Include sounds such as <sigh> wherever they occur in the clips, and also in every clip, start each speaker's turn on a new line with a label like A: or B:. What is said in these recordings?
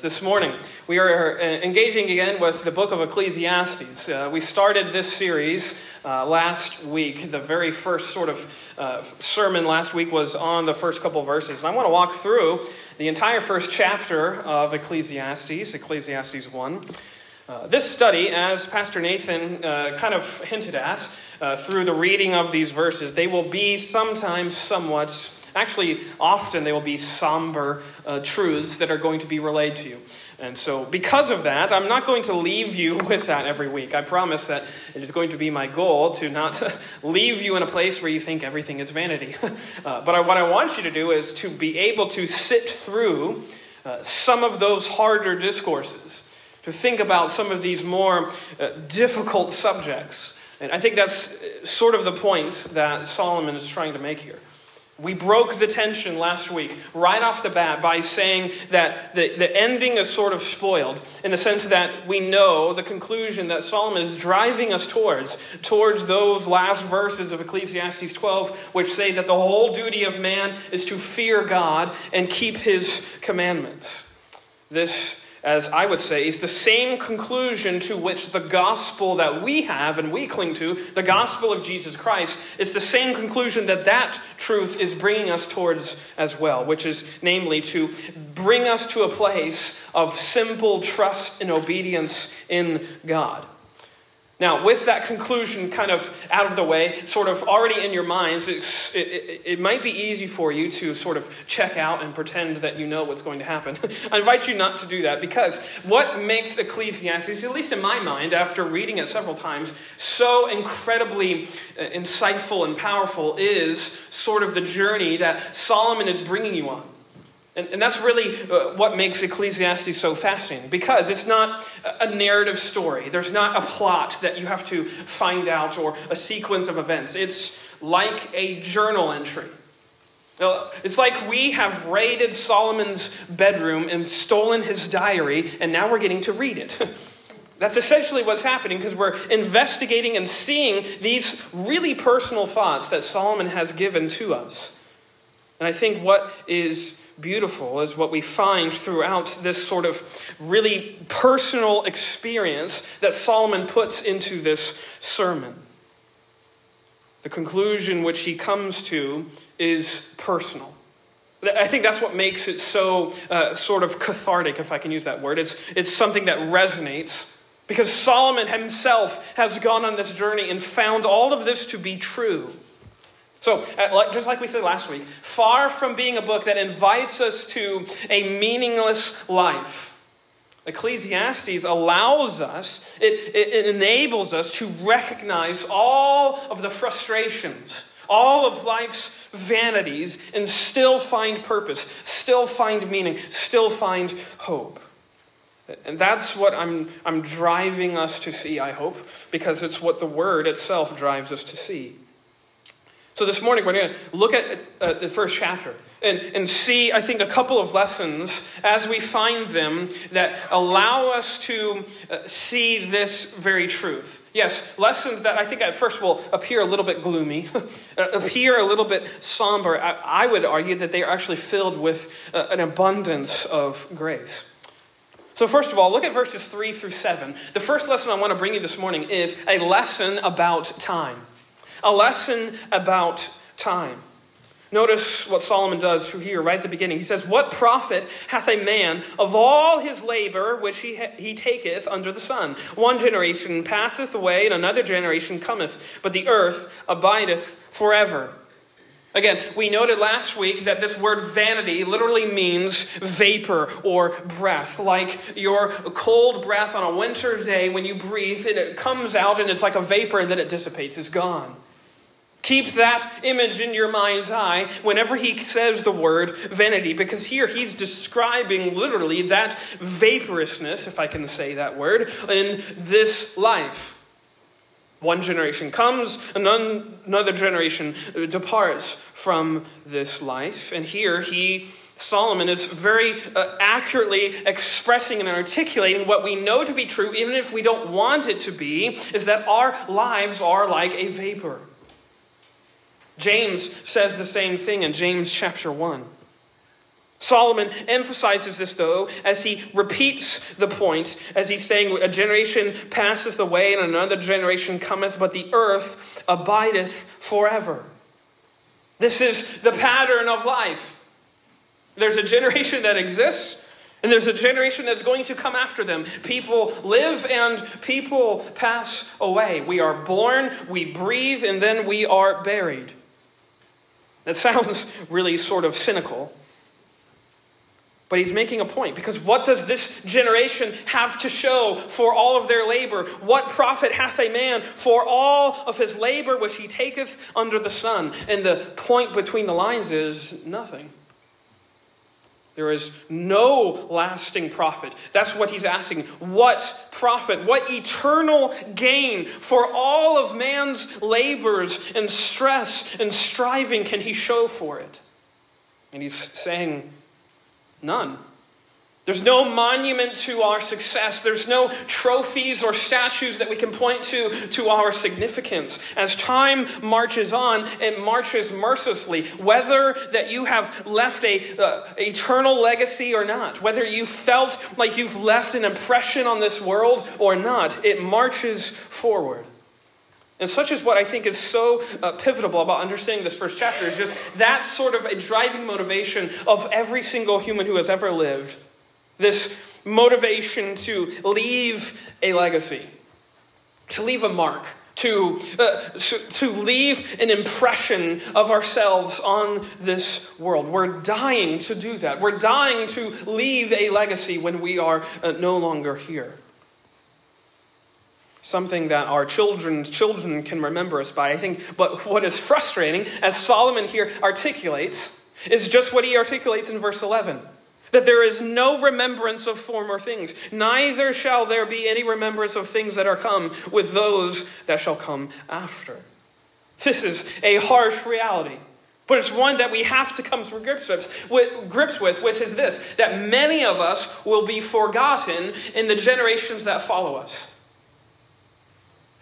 A: This morning, we are uh, engaging again with the book of Ecclesiastes. Uh, we started this series uh, last week. The very first sort of uh, sermon last week was on the first couple verses. And I want to walk through the entire first chapter of Ecclesiastes, Ecclesiastes 1. Uh, this study, as Pastor Nathan uh, kind of hinted at through the reading of these verses, they will be sometimes somewhat Actually, often they will be somber uh, truths that are going to be relayed to you. And so, because of that, I'm not going to leave you <laughs> with that every week. I promise that it is going to be my goal to not <laughs> leave you in a place where you think everything is vanity. <laughs> uh, but I, what I want you to do is to be able to sit through uh, some of those harder discourses, to think about some of these more uh, difficult subjects. And I think that's uh, sort of the point that Solomon is trying to make here. We broke the tension last week right off the bat by saying that the, the ending is sort of spoiled in the sense that we know the conclusion that Solomon is driving us towards, towards those last verses of Ecclesiastes 12, which say that the whole duty of man is to fear God and keep his commandments. This as I would say, is the same conclusion to which the gospel that we have and we cling to, the gospel of Jesus Christ, is the same conclusion that that truth is bringing us towards as well, which is namely to bring us to a place of simple trust and obedience in God. Now, with that conclusion kind of out of the way, sort of already in your minds, it, it, it, might be easy for you to sort of check out and pretend that you know what's going to happen. <laughs> I invite you not to do that because what makes Ecclesiastes, at least in my mind, after reading it several times, so incredibly uh, insightful and powerful is sort of the journey that Solomon is bringing you on. And, and that's really uh, what makes Ecclesiastes so fascinating because it's not a narrative story. There's not a plot that you have to find out or a sequence of events. It's like a journal entry. It's like we have raided Solomon's bedroom and stolen his diary, and now we're getting to read it. <laughs> That's essentially what's happening because we're investigating and seeing these really personal thoughts that Solomon has given to us. And I think what is beautiful is what we find throughout this sort of really personal experience that Solomon puts into this sermon. The conclusion which he comes to is personal. I think that's what makes it so uh, sort of cathartic, if I can use that word. It's, it's something that resonates because Solomon himself has gone on this journey and found all of this to be true. So, uh, just like we said last week, far from being a book that invites us to a meaningless life, Ecclesiastes allows us, it, it, enables us to recognize all of the frustrations, all of life's vanities, and still find purpose, still find meaning, still find hope. And that's what I'm, I'm driving us to see, I hope, because it's what the Word itself drives us to see. So this morning we're going to look at uh, the first chapter and, and see, I think, a couple of lessons as we find them that allow us to uh, see this very truth. Yes, lessons that I think at first will appear a little bit gloomy, <laughs> uh, appear a little bit somber. I, I, would argue that they are actually filled with uh, an abundance of grace. So, first of all, look at verses 3 through 7. The first lesson I want to bring you this morning is a lesson about time a lesson about time. Notice what Solomon does here right at the beginning. He says, What profit hath a man of all his labor which he, ha- he taketh under the sun? One generation passeth away, and another generation cometh, but the earth abideth forever. Again, we noted last week that this word vanity literally means vapor or breath. Like your cold breath on a winter day when you breathe, and it comes out and it's like a vapor and then it dissipates, it's gone. Keep that image in your mind's eye whenever he says the word vanity, because here he's describing literally that vaporousness, if I can say that word, in this life. One generation comes, another generation departs from this life. And here he, Solomon, is very uh, accurately expressing and articulating what we know to be true, even if we don't want it to be, is that our lives are like a vapor. James says the same thing in James chapter 1. Solomon emphasizes this, though, as he repeats the point, as he's saying, A generation passeth away, and another generation cometh, but the earth abideth forever. This is the pattern of life. There's a generation that exists, and there's a generation that's going to come after them. People live and people pass away. We are born, we breathe, and then we are buried. That sounds really sort of cynical. But he's making a point because what does this generation have to show for all of their labor? What profit hath a man for all of his labor which he taketh under the sun? And the point between the lines is nothing. There is no lasting profit. That's what he's asking. What profit? What eternal gain for all of man's labors and stress and striving can he show for it? And he's saying, None. There's no monument to our success. There's no trophies or statues that we can point to to our significance. As time marches on, it marches mercilessly. Whether that you have left a uh, eternal legacy or not, whether you felt like you've left an impression on this world or not, it marches forward. And such is what I think is so uh, pivotal about understanding this first chapter is just that sort of a driving motivation of every single human who has ever lived. This motivation to leave a legacy, to leave a mark, to, uh, to leave an impression of ourselves on this world. We're dying to do that. We're dying to leave a legacy when we are uh, no longer here something that our children's children can remember us by. I think, but what is frustrating, as Solomon here articulates, is just what he articulates in verse 11 that there is no remembrance of former things, neither shall there be any remembrance of things that are come with those that shall come after. This is a harsh reality. But it's one that we have to come to grips with, grips with, which is this that many of us will be forgotten in the generations that follow us.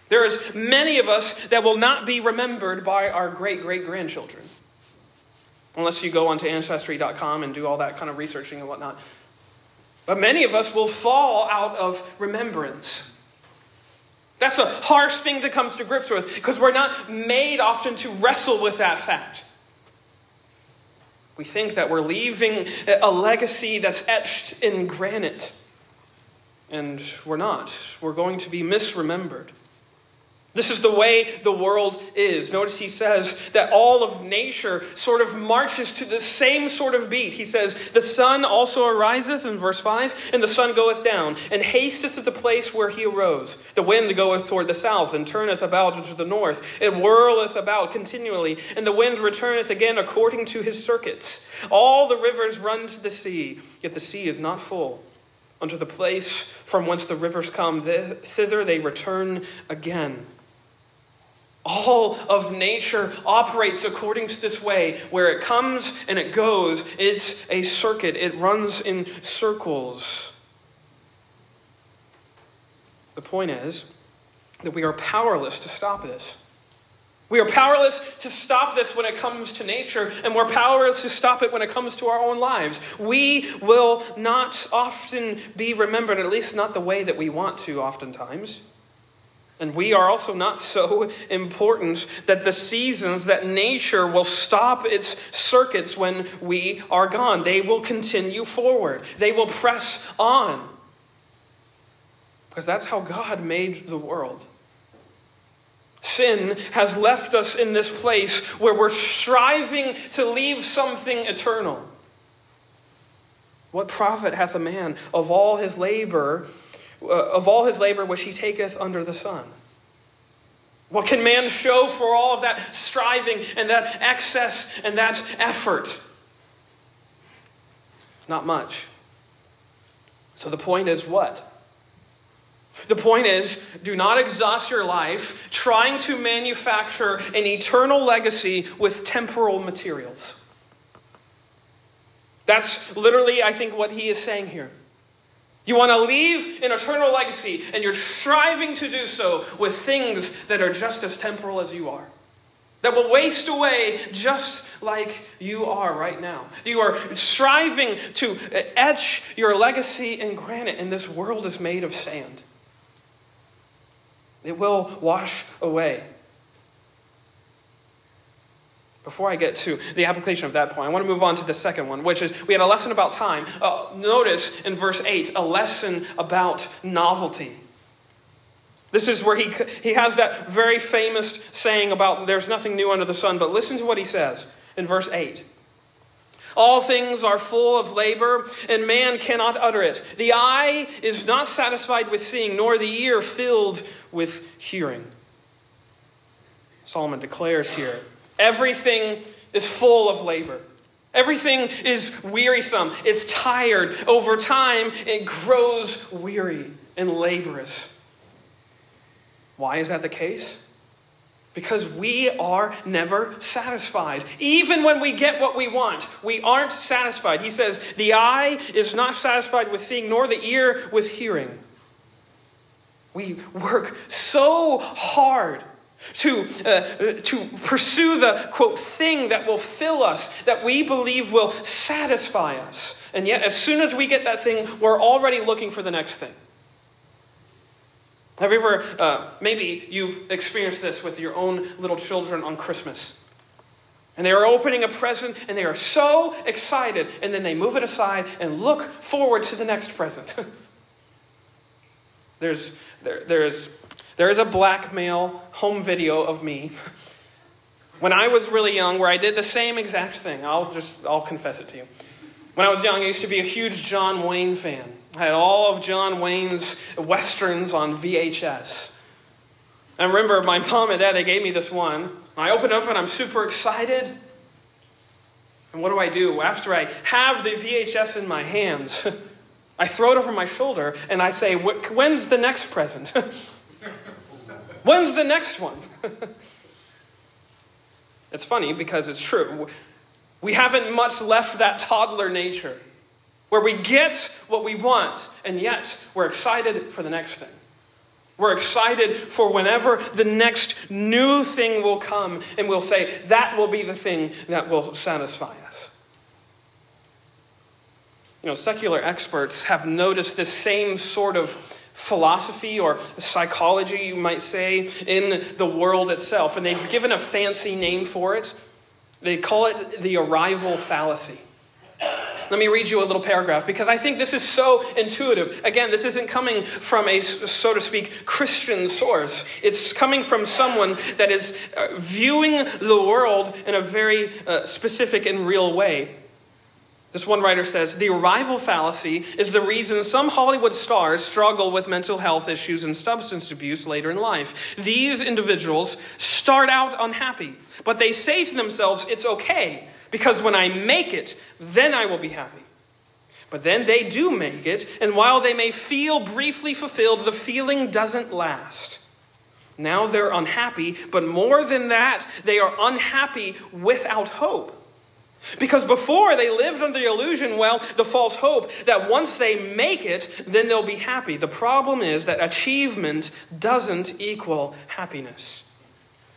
A: There is many of us that will not be remembered by our great great grandchildren. Unless you go onto ancestry.com and do all that kind of researching and whatnot. But many of us will fall out of remembrance. That's a harsh thing to come to grips with because we're not made often to wrestle with that fact. We think that we're leaving a legacy that's etched in granite. And we're not. We're going to be misremembered. This is the way the world is. Notice he says that all of nature sort of marches to the same sort of beat. He says, The sun also ariseth, in verse 5, and the sun goeth down, and hasteth to the place where he arose. The wind goeth toward the south, and turneth about unto the north. It whirleth about continually, and the wind returneth again according to his circuits. All the rivers run to the sea, yet the sea is not full. Unto the place from whence the rivers come, thither they return again. All of nature operates according to this way. Where it comes and it goes, it's a circuit, it runs in circles. The point is that we are powerless to stop this. We are powerless to stop this when it comes to nature, and we're powerless to stop it when it comes to our own lives. We will not often be remembered, at least not the way that we want to, oftentimes. And we are also not so important that the seasons, that nature will stop its circuits when we are gone. They will continue forward, they will press on. Because that's how God made the world. Sin has left us in this place where we're striving to leave something eternal. What profit hath a man of all his labor Uh, of all his labor which he taketh under the sun. What can man show for all of that striving and that excess and that effort? Not much. So the point is what? The point is do not exhaust your life trying to manufacture an eternal legacy with temporal materials. That's literally, I think, what he is saying here. You want to leave an eternal legacy, and you're striving to do so with things that are just as temporal as you are. that will waste away just like you are right now. You are striving to etch your legacy in granite, and this world is made of sand. It will wash away. Before I get to the application of that point, I want to move on to the second one, which is we had a lesson about time. Uh, notice in verse 8, a lesson about novelty. This is where he, he has that very famous saying about there's nothing new under the sun, but listen to what he says in verse 8. All things are full of labor, and man cannot utter it. The eye is not satisfied with seeing, nor the ear filled with hearing. Solomon declares here everything is full of labor. Everything is wearisome. It's tired. Over time, it grows weary and laborious. Why is that the case? Because we are never satisfied. Even when we get what we want, we aren't satisfied. He says, The eye is not satisfied with seeing, nor the ear with hearing. We work so hard to, uh, to pursue the, quote, thing that will fill us, that we believe will satisfy us. And yet, as soon as we get that thing, we're already looking for the next thing. Have you ever, uh, maybe you've experienced this with your own little children on Christmas. And they are opening a present and they are so excited, and then they move it aside and look forward to the next present. <laughs> there's, there, there's, there is a blackmail home video of me when I was really young where I did the same exact thing. I'll just, I'll confess it to you. When I was young, I used to be a huge John Wayne fan. I had all of John Wayne's westerns on VHS. I remember my mom and dad, they gave me this one. I open it up and I'm super excited. And what do I do? After I have the VHS in my hands, <laughs> I throw it over my shoulder and I say, When's the next present? <laughs> When's the next one? <laughs> it's funny because it's true. We haven't much left that toddler nature where we get what we want, and yet we're excited for the next thing. We're excited for whenever the next new thing will come, and we'll say, that will be the thing that will satisfy us. You know, secular experts have noticed this same sort of philosophy or psychology, you might say, in the world itself, and they've given a fancy name for it. They call it the arrival fallacy. Let me read you a little paragraph because I think this is so intuitive. Again, this isn't coming from a, so to speak, Christian source. It's coming from someone that is uh, viewing the world in a very uh, specific and real way. This one writer says the arrival fallacy is the reason some Hollywood stars struggle with mental health issues and substance abuse later in life. These individuals start out unhappy, but they say to themselves, it's okay because when I make it, then I will be happy. But then they do make it, and while they may feel briefly fulfilled, the feeling doesn't last. Now they're unhappy, but more than that, they are unhappy without hope. Because before they lived under the illusion, well, the false hope that once they make it, then they'll be happy. The problem is that achievement doesn't equal happiness,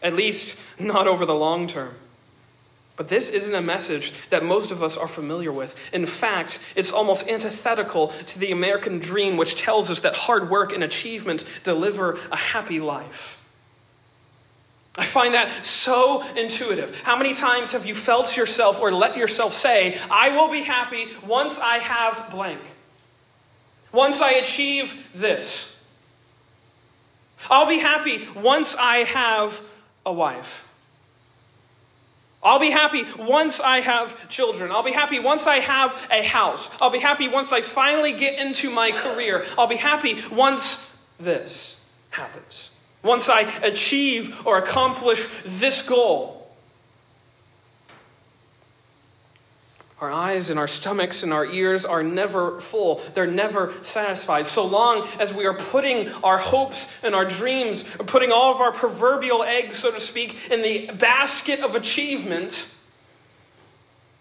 A: at least not over the long term. But this isn't a message that most of us are familiar with. In fact, it's almost antithetical to the American dream, which tells us that hard work and achievement deliver a happy life. I find that so intuitive. How many times have you felt yourself or let yourself say, I will be happy once I have blank? Once I achieve this. I'll be happy once I have a wife. I'll be happy once I have children. I'll be happy once I have a house. I'll be happy once I finally get into my career. I'll be happy once this happens. Once I achieve or accomplish this goal. Our eyes and our stomachs and our ears are never full. They're never satisfied. So long as we are putting our hopes and our dreams, putting all of our proverbial eggs, so to speak, in the basket of achievement,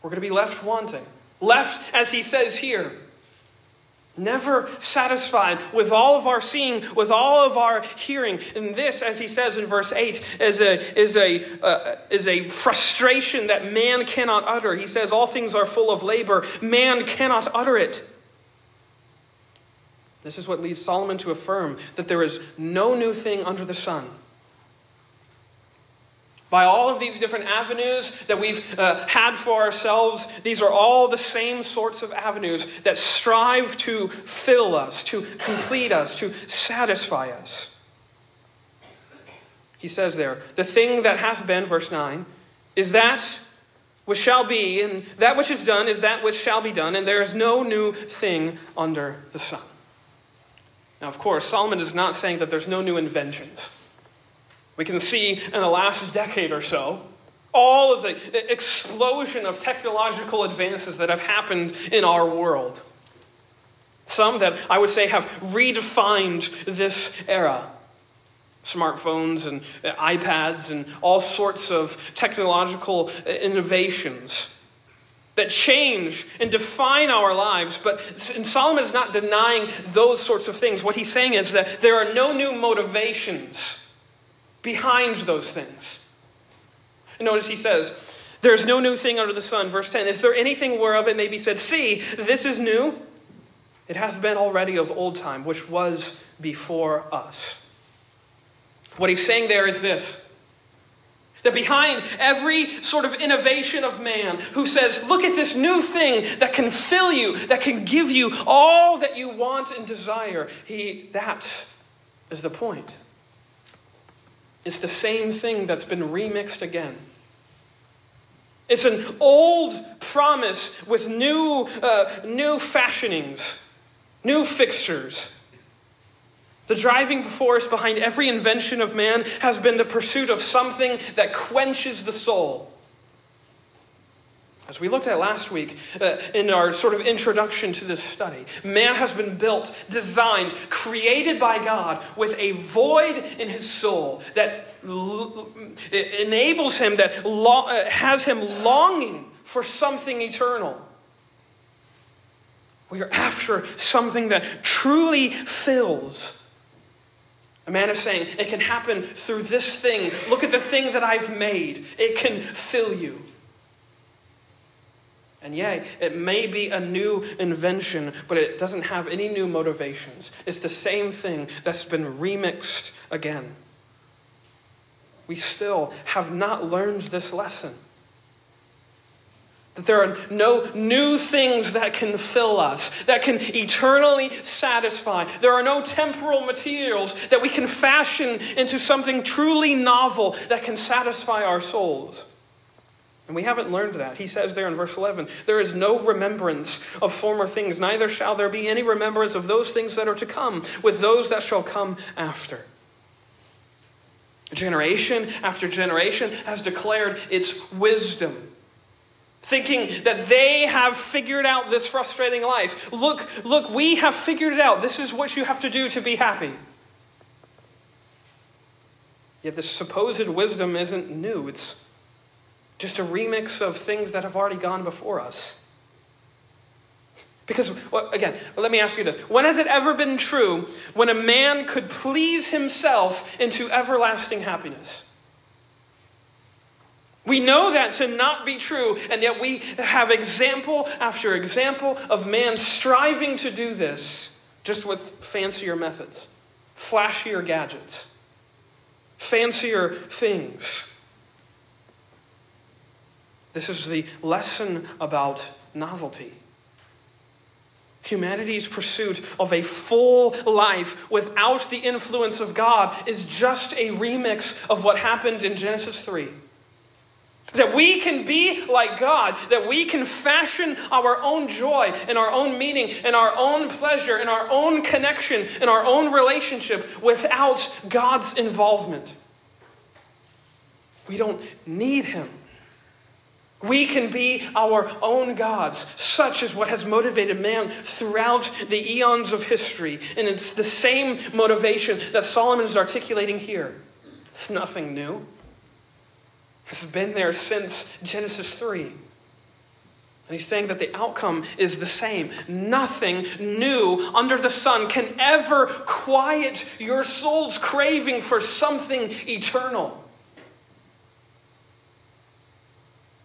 A: we're going to be left wanting. Left, as he says here, Never satisfied with all of our seeing, with all of our hearing. And this, as he says in verse 8, is a, is a, uh, is a frustration that man cannot utter. He says, All things are full of labor, man cannot utter it. This is what leads Solomon to affirm that there is no new thing under the sun by all of these different avenues that we've uh, had for ourselves, these are all the same sorts of avenues that strive to fill us, to complete us, to satisfy us. He says there, the thing that hath been, verse 9, is that which shall be, and that which is done is that which shall be done, and there is no new thing under the sun. Now, of course, Solomon is not saying that there's no new inventions. We can see in the last decade or so all of the explosion of technological advances that have happened in our world. Some that I would say have redefined this era. Smartphones and uh, iPads and all sorts of technological uh, innovations that change and define our lives. But Solomon is not denying those sorts of things. What he's saying is that there are no new motivations behind those things. notice he says, There is no new thing under the sun. Verse 10 Is there anything whereof it may be said, See, this is new? It hath been already of old time, which was before us. What he's saying there is this that behind every sort of innovation of man who says, Look at this new thing that can fill you, that can give you all that you want and desire, he, that is the point. It's the same thing that's been remixed again. It's an old promise with new, uh, new fashionings, new fixtures. The driving force behind every invention of man has been the pursuit of something that quenches the soul. As we looked at last week uh, in our sort of introduction to this study, man has been built, designed, created by God with a void in his soul that l- enables him, that lo- uh, has him longing for something eternal. We are after something that truly fills. A man is saying, it can happen through this thing. Look at the thing that I've made, it can fill you. And yea, it may be a new invention, but it doesn't have any new motivations. It's the same thing that's been remixed again. We still have not learned this lesson. That there are no new things that can fill us, that can eternally satisfy. There are no temporal materials that we can fashion into something truly novel that can satisfy our souls. And we haven't learned that. He says there in verse 11, There is no remembrance of former things, neither shall there be any remembrance of those things that are to come with those that shall come after. Generation after generation has declared its wisdom, thinking that they have figured out this frustrating life. Look, look, we have figured it out. This is what you have to do to be happy. Yet this supposed wisdom isn't new, it's just a remix of things that have already gone before us. Because, well, again, let me ask you this. When has it ever been true when a man could please himself into everlasting happiness? We know that to not be true, and yet we have example after example of man striving to do this just with fancier methods, flashier gadgets, fancier things. This is the lesson about novelty. Humanity's pursuit of a full life without the influence of God is just a remix of what happened in Genesis 3. That we can be like God, that we can fashion our own joy and our own meaning and our own pleasure and our own connection and our own relationship without God's involvement. We don't need Him. We can be our own gods. Such is what has motivated man throughout the eons of history. And it's the same motivation that Solomon is articulating here. It's nothing new, it's been there since Genesis 3. And he's saying that the outcome is the same. Nothing new under the sun can ever quiet your soul's craving for something eternal.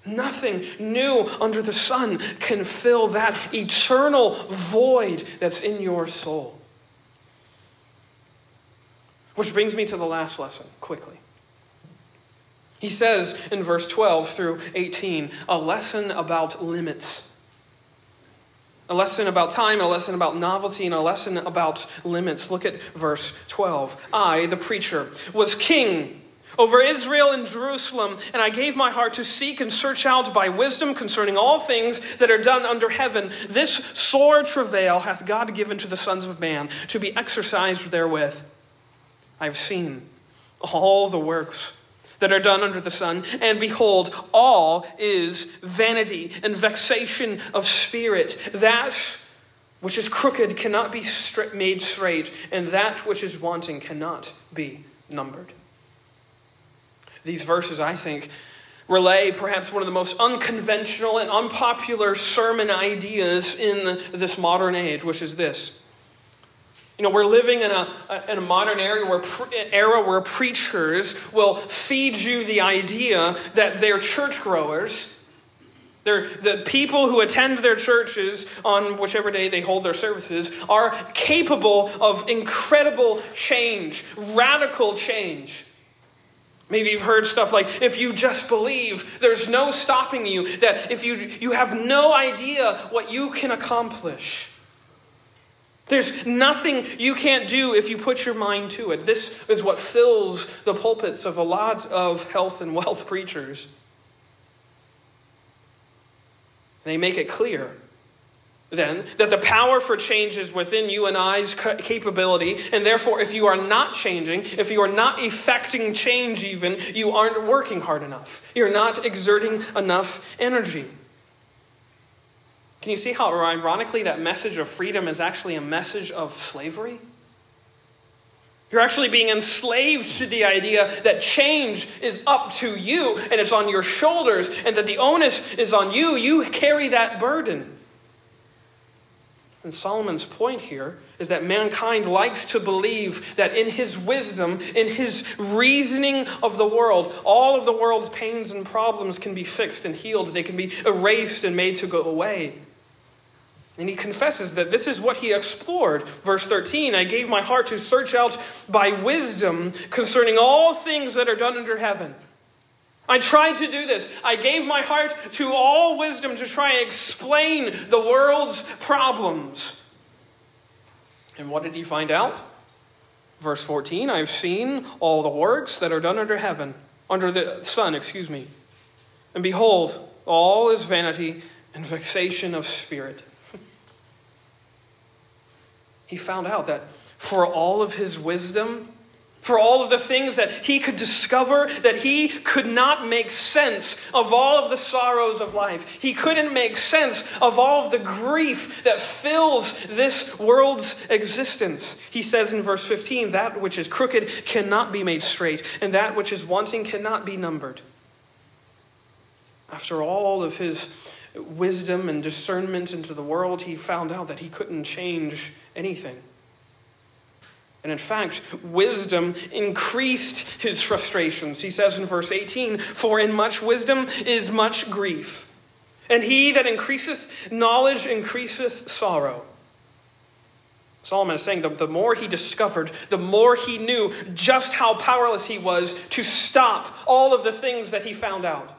A: Nothing new under the sun can fill that eternal void that's in your soul. Which brings me to the last lesson, quickly. He says in verse 12 through 18 a lesson about limits. A lesson about time, a lesson about novelty, and a lesson about limits. Look at verse 12. I, the preacher, was king over Israel and Jerusalem, and I gave my heart to seek and search out by wisdom concerning all things that are done under heaven. This sore travail hath God given to the sons of man to be exercised therewith. I have seen all the works that are done under the sun, and behold, all is vanity and vexation of spirit. That which is crooked cannot be made straight, and that which is wanting cannot be numbered. These verses, I think, relay perhaps one of the most unconventional and unpopular sermon ideas in this modern age, which is this. You know, we're living in a, in a modern era where, era where preachers will feed you the idea that they're church growers. They're, the people who attend their churches on whichever day they hold their services are capable of incredible change, radical change. Maybe you've heard stuff like, if you just believe, there's no stopping you, that if you, you have no idea what you can accomplish. There's nothing you can't do if you put your mind to it. This is what fills the pulpits of a lot of health and <laughs> wealth preachers. They make it clear then that the power for change is within you and I's capability, and therefore, if you are not changing, if you are not effecting change, even, you aren't working hard enough. You're not exerting enough energy. Can you see how, ironically, that message of freedom is actually a message of slavery? You're actually being enslaved to the idea that change is up to you and it's on your shoulders, and that the onus is on you. You carry that burden. And Solomon's point here is that mankind likes to believe that in his wisdom, in his reasoning of the world, all of the world's pains and problems can be fixed and healed. They can be erased and made to go away. And he confesses that this is what he explored. Verse 13 I gave my heart to search out by wisdom concerning all things that are done under heaven. I tried to do this. I gave my heart to all wisdom to try and explain the world's problems. And what did he find out? Verse 14 I've seen all the works that are done under heaven, under the sun, excuse me. And behold, all is vanity and vexation of spirit. <laughs> he found out that for all of his wisdom, for all of the things that he could discover, that he could not make sense of all of the sorrows of life. He couldn't make sense of all of the grief that fills this world's existence. He says in verse 15, That which is crooked cannot be made straight, and that which is wanting cannot be numbered. After all of his wisdom and discernment into the world, he found out that he couldn't change anything. And in fact, wisdom increased his frustrations. He says in verse 18, For in much wisdom is much grief, and he that increaseth knowledge increaseth sorrow. Solomon is saying that the more he discovered, the more he knew just how powerless he was to stop all of the things that he found out.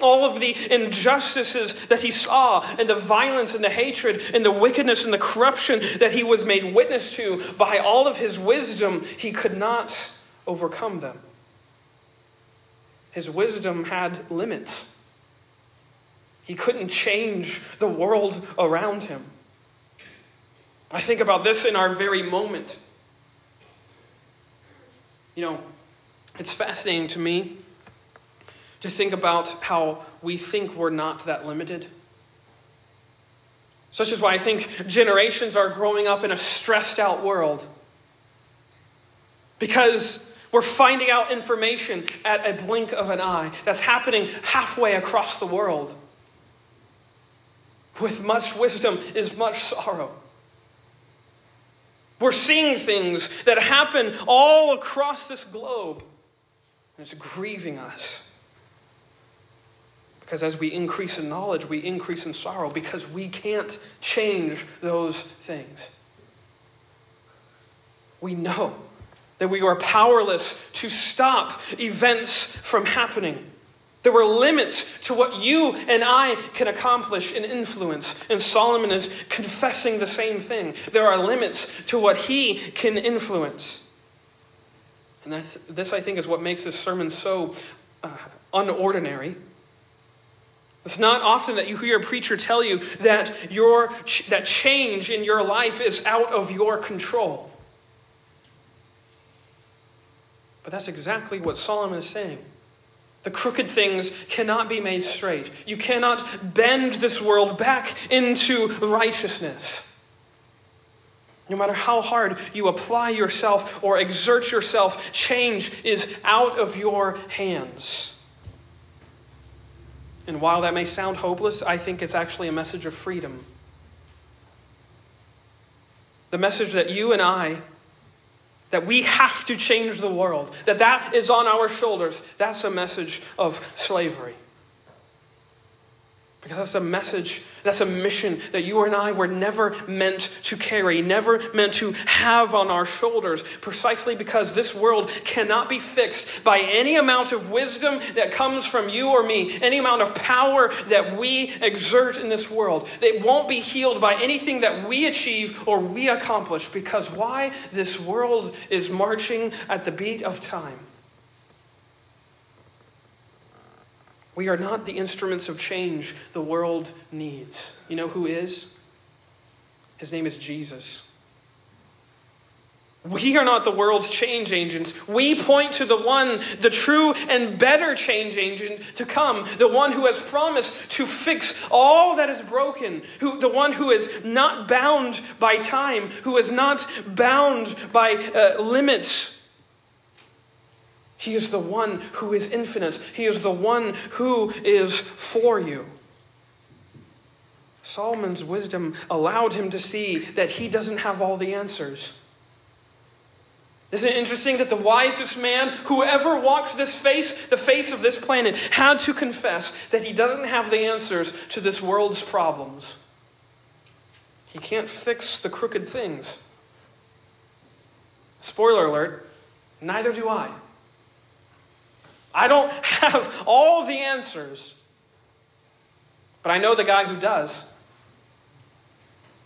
A: All of the injustices that he saw, and the violence and the hatred and the wickedness and the corruption that he was made witness to, by all of his wisdom, he could not overcome them. His wisdom had limits. He couldn't change the world around him. I think about this in our very moment. You know, it's fascinating to me to think about how we think we're not that limited. Such is why I think generations are growing up in a stressed out world. Because we're finding out information at a blink of an eye that's happening halfway across the world. with much wisdom is much sorrow. We're seeing things that happen all across this globe, and it's grieving us. Because as we increase in knowledge, we increase in sorrow because we can't change those things. We know that we are powerless to stop events from happening. There were limits to what you and I can accomplish and influence. And Solomon is confessing the same thing. There are limits to what he can influence. And this, I think, is what makes this sermon so uh, unordinary. It's not often that you hear a preacher tell you that, your, that change in your life is out of your control. But that's exactly what Solomon is saying. The crooked things cannot be made straight. You cannot bend this world back into righteousness. No matter how hard you apply yourself or exert yourself, change is out of your hands. And while that may sound hopeless, I think it's actually a message of freedom. The message that you and I, that we have to change the world, that that is on our shoulders, that's a message of slavery. Because that's a message, that's a mission that you and I were never meant to carry, never meant to have on our shoulders, precisely because this world cannot be fixed by any amount of wisdom that comes from you or me, any amount of power that we exert in this world. It won't be healed by anything that we achieve or we accomplish, because why? This world is marching at the beat of time. We are not the instruments of change the world needs. You know who is? His name is Jesus. We are not the world's change agents. We point to the one, the true and better change agent to come, the one who has promised to fix all that is broken, who, the one who is not bound by time, who is not bound by uh, limits he is the one who is infinite. He is the one who is for you. Solomon's wisdom allowed him to see that he doesn't have all the answers. Isn't it interesting that the wisest man who ever walked this face, the face of this planet, had to confess that he doesn't have the answers to this world's problems? He can't fix the crooked things. Spoiler alert, neither do I. I don't have all the answers, but I know the guy who does.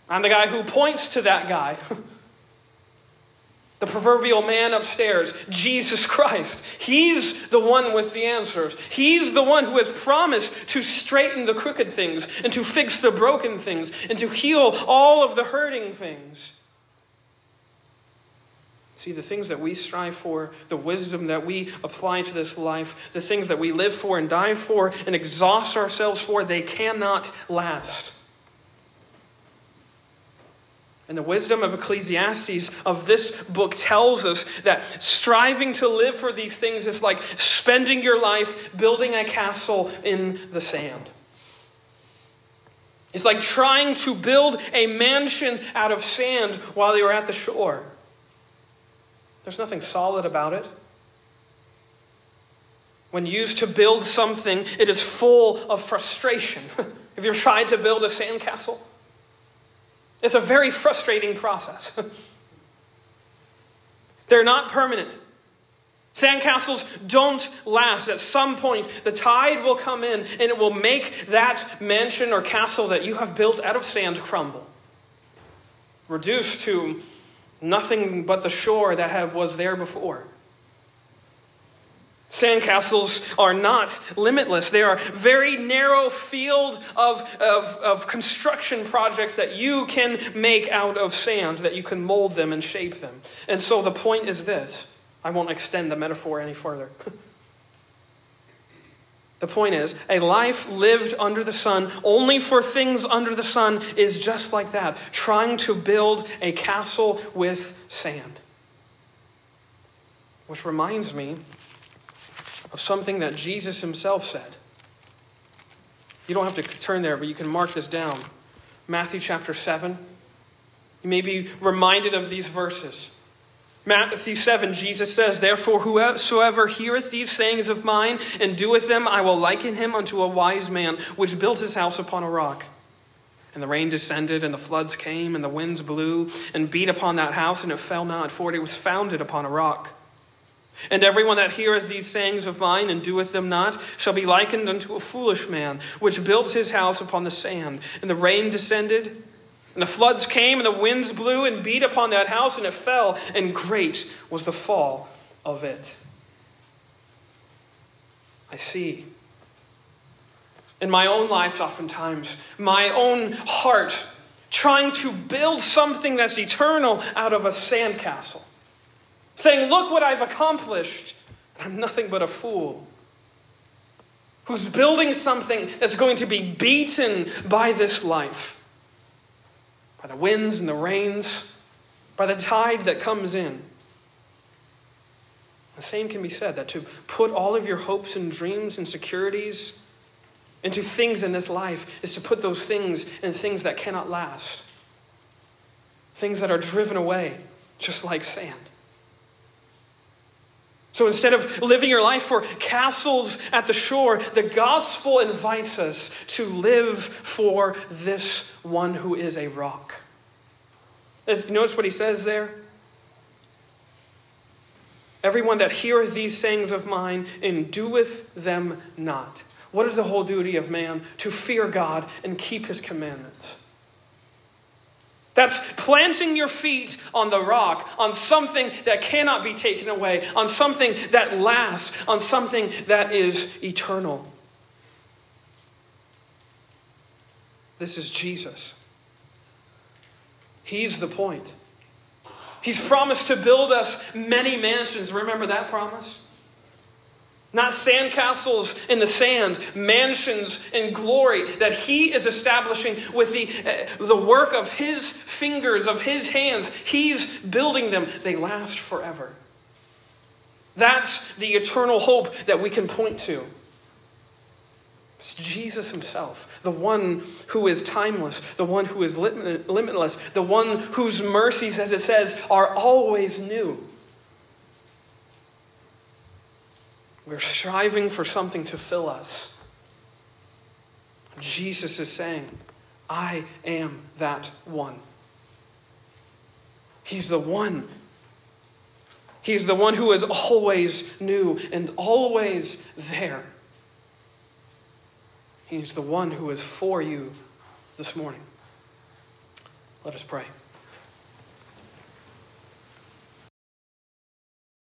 A: I'm the guy who points to that guy. <laughs> the proverbial man upstairs, Jesus Christ. He's the one with the answers. He's the one who has promised to straighten the crooked things and to fix the broken things and to heal all of the hurting things. See, the things that we strive for, the wisdom that we apply to this life, the things that we live for and die for and exhaust ourselves for, they cannot last. And the wisdom of Ecclesiastes of this book tells us that striving to live for these things is like spending your life building a castle in the sand. It's like trying to build a mansion out of sand while you're at the shore. There's nothing solid about it. When used to build something, it is full of frustration. If you're trying to build a sandcastle, it's a very frustrating process. <laughs> They're not permanent. Sandcastles don't last. At some point, the tide will come in and it will make that mansion or castle that you have built out of sand crumble, reduced to nothing but the shore that have, was there before. Sandcastles are not limitless. They are very narrow field of, of, of construction projects that you can make out of sand, that you can mold them and shape them. And so the point is this. I won't extend the metaphor any further. <laughs> The point is, a life lived under the sun, only for things under the sun, is just like that, trying to build a castle with sand. Which reminds me of something that Jesus himself said. You don't have to turn there, but you can mark this down. Matthew chapter 7. You may be reminded of these verses. Matthew 7, Jesus says, Therefore, whosoever heareth these sayings of mine and doeth them, I will liken him unto a wise man which built his house upon a rock. And the rain descended, and the floods came, and the winds blew, and beat upon that house, and it fell not, for it was founded upon a rock. And everyone that heareth these sayings of mine and doeth them not shall be likened unto a foolish man, which built his house upon the sand. And the rain descended, and the floods came, and the winds blew and beat upon that house, and it fell, and great was the fall of it. I see. In my own life, oftentimes, my own heart trying to build something that's eternal out of a sandcastle saying, Look what I've accomplished. I'm nothing but a fool who's building something that's going to be beaten by this life, by the winds and the rains, by the tide that comes in. The same can be said that to put all of your hopes and dreams and securities into things in this life is to put those things in things that cannot last, things that are driven away, just like sand. So instead of living your life for castles at the shore, the gospel invites us to live for this one who is a rock. Notice what he says there? Everyone that heareth these sayings of mine and doeth them not. What is the whole duty of man? To fear God and keep his commandments. That's planting your feet on the rock, on something that cannot be taken away, on something that lasts, on something that is eternal. This is Jesus. He's the point. He's promised to build us many mansions. Remember that promise? Not sandcastles in the sand, mansions in glory that he is establishing with the, uh, the work of his fingers, of his hands. He's building them. They last forever. That's the eternal hope that we can point to. It's Jesus himself, the one who is timeless, the one who is limitless, the one whose mercies, as it says, are always new. We're striving for something to fill us. Jesus is saying, I am that one. He's the one. He's the one who is always new and always there. He's the one who is for you this morning. Let us pray.